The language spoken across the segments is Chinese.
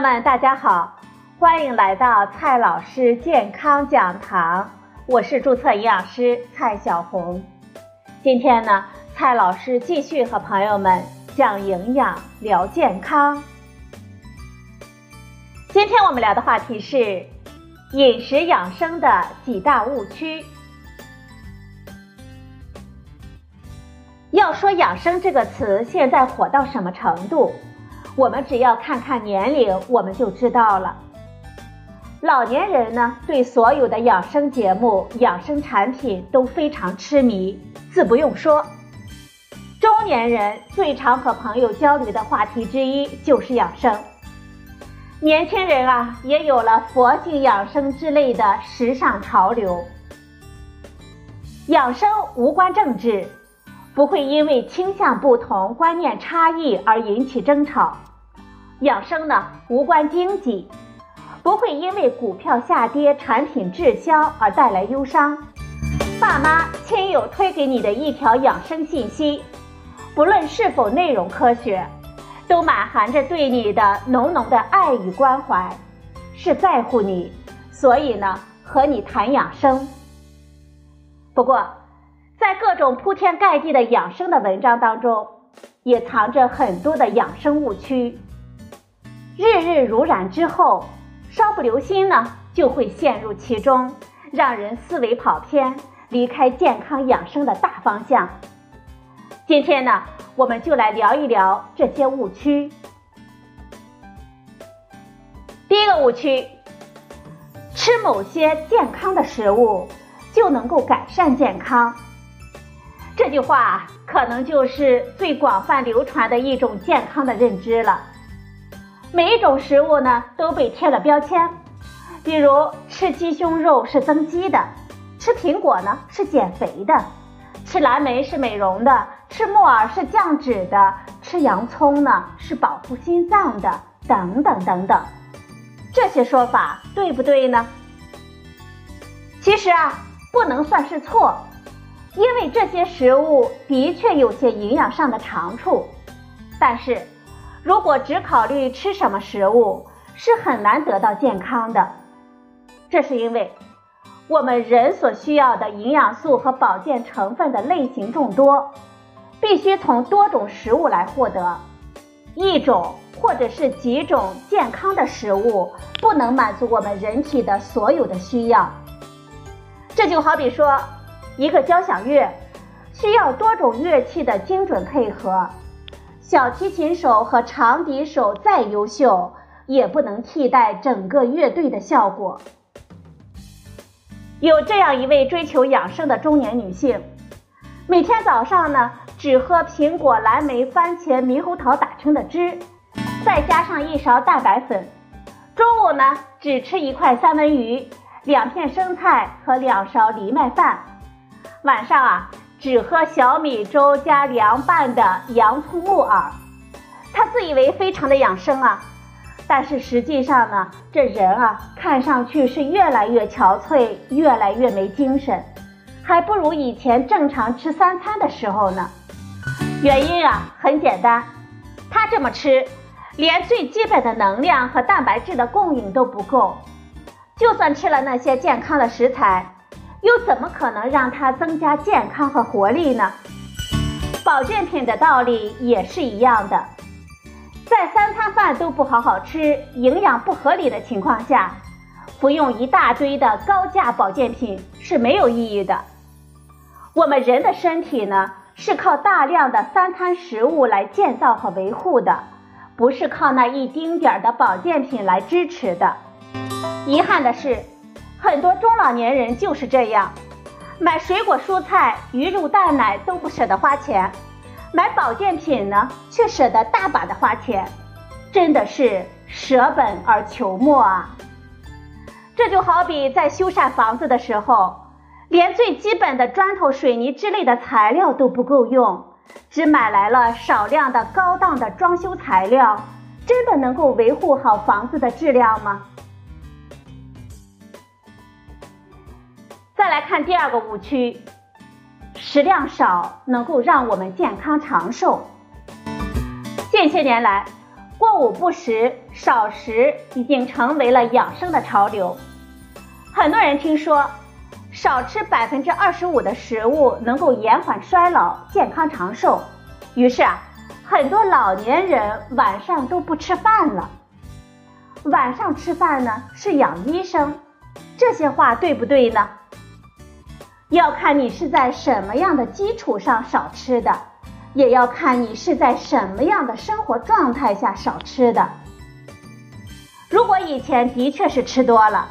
友们，大家好，欢迎来到蔡老师健康讲堂，我是注册营养师蔡小红。今天呢，蔡老师继续和朋友们讲营养、聊健康。今天我们聊的话题是饮食养生的几大误区。要说养生这个词现在火到什么程度，我们只要看看年龄，我们就知道了。老年人呢，对所有的养生节目、养生产品都非常痴迷，自不用说。中年人最常和朋友交流的话题之一就是养生。年轻人啊，也有了佛系养生之类的时尚潮流。养生无关政治。不会因为倾向不同、观念差异而引起争吵。养生呢，无关经济，不会因为股票下跌、产品滞销而带来忧伤。爸妈、亲友推给你的一条养生信息，不论是否内容科学，都满含着对你的浓浓的爱与关怀，是在乎你，所以呢，和你谈养生。不过。在各种铺天盖地的养生的文章当中，也藏着很多的养生误区。日日如染之后，稍不留心呢，就会陷入其中，让人思维跑偏，离开健康养生的大方向。今天呢，我们就来聊一聊这些误区。第一个误区：吃某些健康的食物就能够改善健康。这句话可能就是最广泛流传的一种健康的认知了。每一种食物呢都被贴了标签，比如吃鸡胸肉是增肌的，吃苹果呢是减肥的，吃蓝莓是美容的，吃木耳是降脂的，吃洋葱呢是保护心脏的，等等等等。这些说法对不对呢？其实啊，不能算是错。因为这些食物的确有些营养上的长处，但是如果只考虑吃什么食物，是很难得到健康的。这是因为我们人所需要的营养素和保健成分的类型众多，必须从多种食物来获得。一种或者是几种健康的食物不能满足我们人体的所有的需要。这就好比说。一个交响乐需要多种乐器的精准配合，小提琴手和长笛手再优秀，也不能替代整个乐队的效果。有这样一位追求养生的中年女性，每天早上呢只喝苹果、蓝莓、番茄、猕猴桃打成的汁，再加上一勺蛋白粉；中午呢只吃一块三文鱼、两片生菜和两勺藜麦饭。晚上啊，只喝小米粥加凉拌的洋葱木耳，他自以为非常的养生啊，但是实际上呢，这人啊，看上去是越来越憔悴，越来越没精神，还不如以前正常吃三餐的时候呢。原因啊，很简单，他这么吃，连最基本的能量和蛋白质的供应都不够，就算吃了那些健康的食材。又怎么可能让它增加健康和活力呢？保健品的道理也是一样的，在三餐饭都不好好吃、营养不合理的情况下，服用一大堆的高价保健品是没有意义的。我们人的身体呢，是靠大量的三餐食物来建造和维护的，不是靠那一丁点儿的保健品来支持的。遗憾的是。很多中老年人就是这样，买水果、蔬菜、鱼肉、蛋奶都不舍得花钱，买保健品呢却舍得大把的花钱，真的是舍本而求末啊！这就好比在修缮房子的时候，连最基本的砖头、水泥之类的材料都不够用，只买来了少量的高档的装修材料，真的能够维护好房子的质量吗？来看第二个误区，食量少能够让我们健康长寿。近些年来，过午不食、少食已经成为了养生的潮流。很多人听说少吃百分之二十五的食物能够延缓衰老、健康长寿，于是啊，很多老年人晚上都不吃饭了。晚上吃饭呢是养医生，这些话对不对呢？要看你是在什么样的基础上少吃的。也要看你是在什么样的生活状态下少吃的。如果以前的确是吃多了，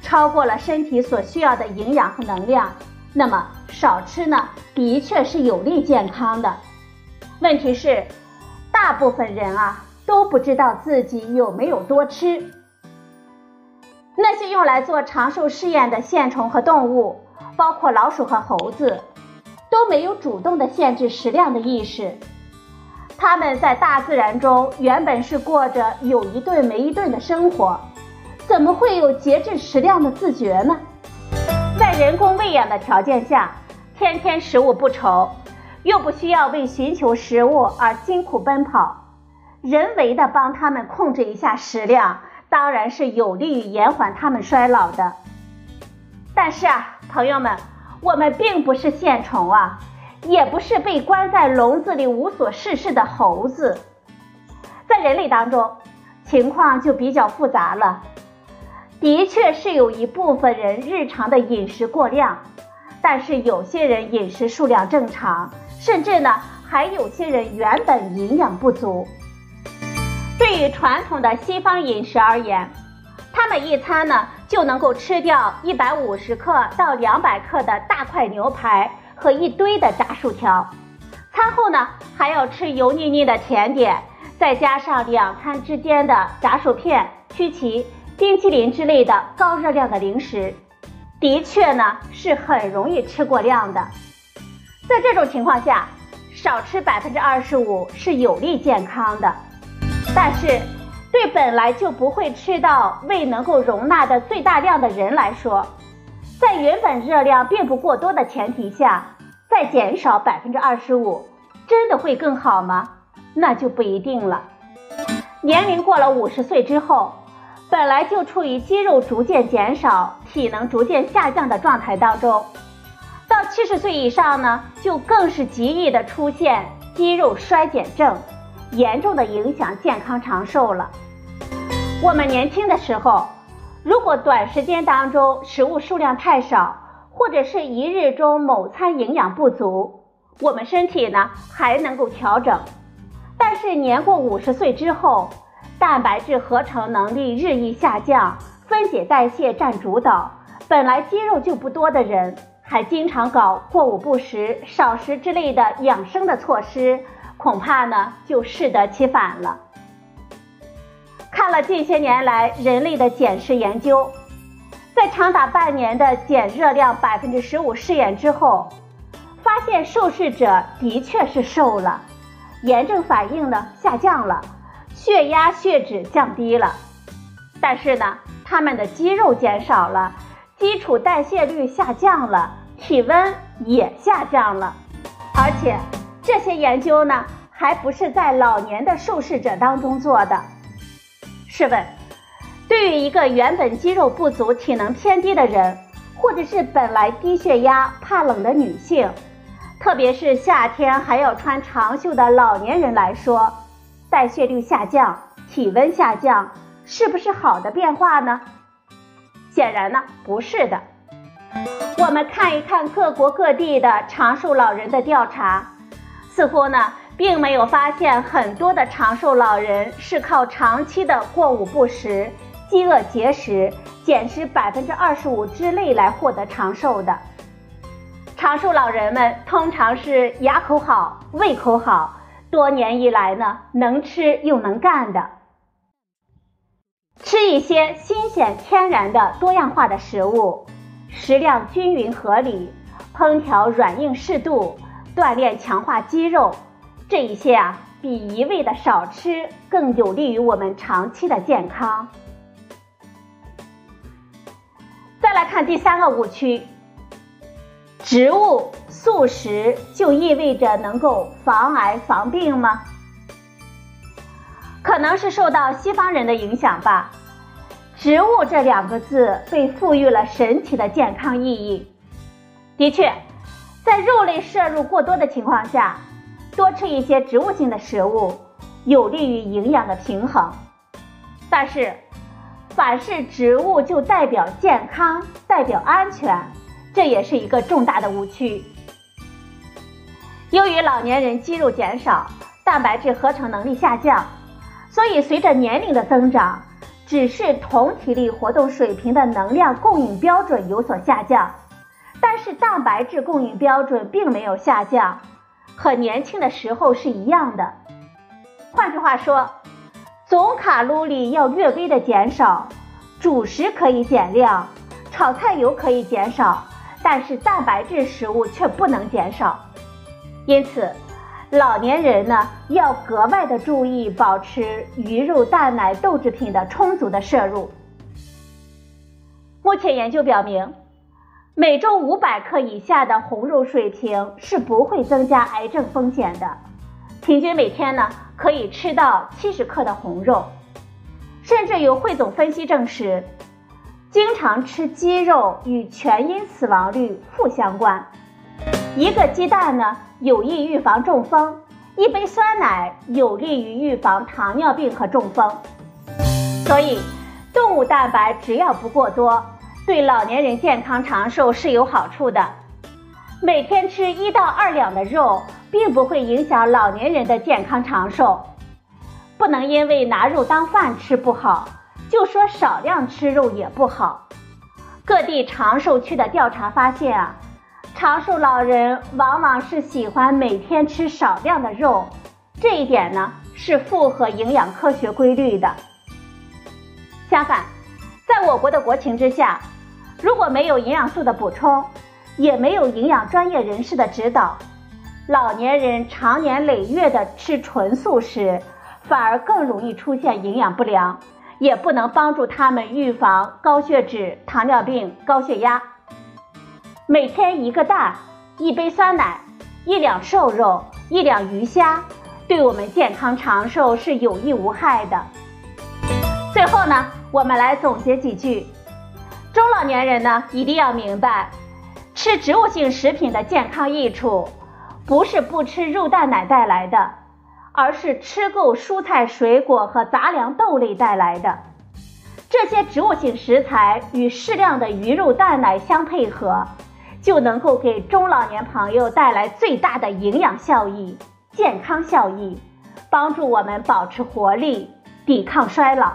超过了身体所需要的营养和能量，那么少吃呢，的确是有利健康的。问题是，大部分人啊都不知道自己有没有多吃。那些用来做长寿试验的线虫和动物，包括老鼠和猴子。都没有主动的限制食量的意识，他们在大自然中原本是过着有一顿没一顿的生活，怎么会有节制食量的自觉呢？在人工喂养的条件下，天天食物不愁，又不需要为寻求食物而辛苦奔跑，人为的帮他们控制一下食量，当然是有利于延缓他们衰老的。但是啊，朋友们。我们并不是线虫啊，也不是被关在笼子里无所事事的猴子。在人类当中，情况就比较复杂了。的确是有一部分人日常的饮食过量，但是有些人饮食数量正常，甚至呢还有些人原本营养不足。对于传统的西方饮食而言，他们一餐呢。就能够吃掉一百五十克到两百克的大块牛排和一堆的炸薯条，餐后呢还要吃油腻腻的甜点，再加上两餐之间的炸薯片、曲奇、冰淇淋之类的高热量的零食，的确呢是很容易吃过量的。在这种情况下，少吃百分之二十五是有利健康的，但是。对本来就不会吃到胃能够容纳的最大量的人来说，在原本热量并不过多的前提下，再减少百分之二十五，真的会更好吗？那就不一定了。年龄过了五十岁之后，本来就处于肌肉逐渐减少、体能逐渐下降的状态当中，到七十岁以上呢，就更是极易的出现肌肉衰减症。严重的影响健康长寿了。我们年轻的时候，如果短时间当中食物数量太少，或者是一日中某餐营养不足，我们身体呢还能够调整。但是年过五十岁之后，蛋白质合成能力日益下降，分解代谢占主导，本来肌肉就不多的人，还经常搞过午不食、少食之类的养生的措施。恐怕呢就适得其反了。看了近些年来人类的减食研究，在长达半年的减热量百分之十五试验之后，发现受试者的确是瘦了，炎症反应呢下降了，血压血脂降低了，但是呢他们的肌肉减少了，基础代谢率下降了，体温也下降了，而且。这些研究呢，还不是在老年的受试者当中做的。试问，对于一个原本肌肉不足、体能偏低的人，或者是本来低血压、怕冷的女性，特别是夏天还要穿长袖的老年人来说，代谢率下降、体温下降，是不是好的变化呢？显然呢，不是的。我们看一看各国各地的长寿老人的调查。似乎呢，并没有发现很多的长寿老人是靠长期的过午不食、饥饿节食、减食百分之二十五之类来获得长寿的。长寿老人们通常是牙口好、胃口好，多年以来呢能吃又能干的。吃一些新鲜天然的多样化的食物，食量均匀合理，烹调软硬适度。锻炼强化肌肉，这一些啊，比一味的少吃更有利于我们长期的健康。再来看第三个误区：植物素食就意味着能够防癌防病吗？可能是受到西方人的影响吧。植物这两个字被赋予了神奇的健康意义。的确，在肉类摄入过多的情况下，多吃一些植物性的食物，有利于营养的平衡。但是，凡是植物就代表健康、代表安全，这也是一个重大的误区。由于老年人肌肉减少，蛋白质合成能力下降，所以随着年龄的增长，只是同体力活动水平的能量供应标准有所下降，但是蛋白质供应标准并没有下降，和年轻的时候是一样的。换句话说。总卡路里要略微的减少，主食可以减量，炒菜油可以减少，但是蛋白质食物却不能减少。因此，老年人呢要格外的注意保持鱼肉、蛋奶、豆制品的充足的摄入。目前研究表明，每周五百克以下的红肉水平是不会增加癌症风险的。平均每天呢？可以吃到七十克的红肉，甚至有汇总分析证实，经常吃鸡肉与全因死亡率负相关。一个鸡蛋呢，有益预防中风；一杯酸奶有利于预防糖尿病和中风。所以，动物蛋白只要不过多，对老年人健康长寿是有好处的。每天吃一到二两的肉。并不会影响老年人的健康长寿，不能因为拿肉当饭吃不好，就说少量吃肉也不好。各地长寿区的调查发现啊，长寿老人往往是喜欢每天吃少量的肉，这一点呢是符合营养科学规律的。相反，在我国的国情之下，如果没有营养素的补充，也没有营养专业人士的指导。老年人长年累月的吃纯素食，反而更容易出现营养不良，也不能帮助他们预防高血脂、糖尿病、高血压。每天一个蛋，一杯酸奶，一两瘦肉，一两鱼虾，对我们健康长寿是有益无害的。最后呢，我们来总结几句：中老年人呢，一定要明白吃植物性食品的健康益处。不是不吃肉蛋奶带来的，而是吃够蔬菜水果和杂粮豆类带来的。这些植物性食材与适量的鱼肉蛋奶相配合，就能够给中老年朋友带来最大的营养效益、健康效益，帮助我们保持活力、抵抗衰老。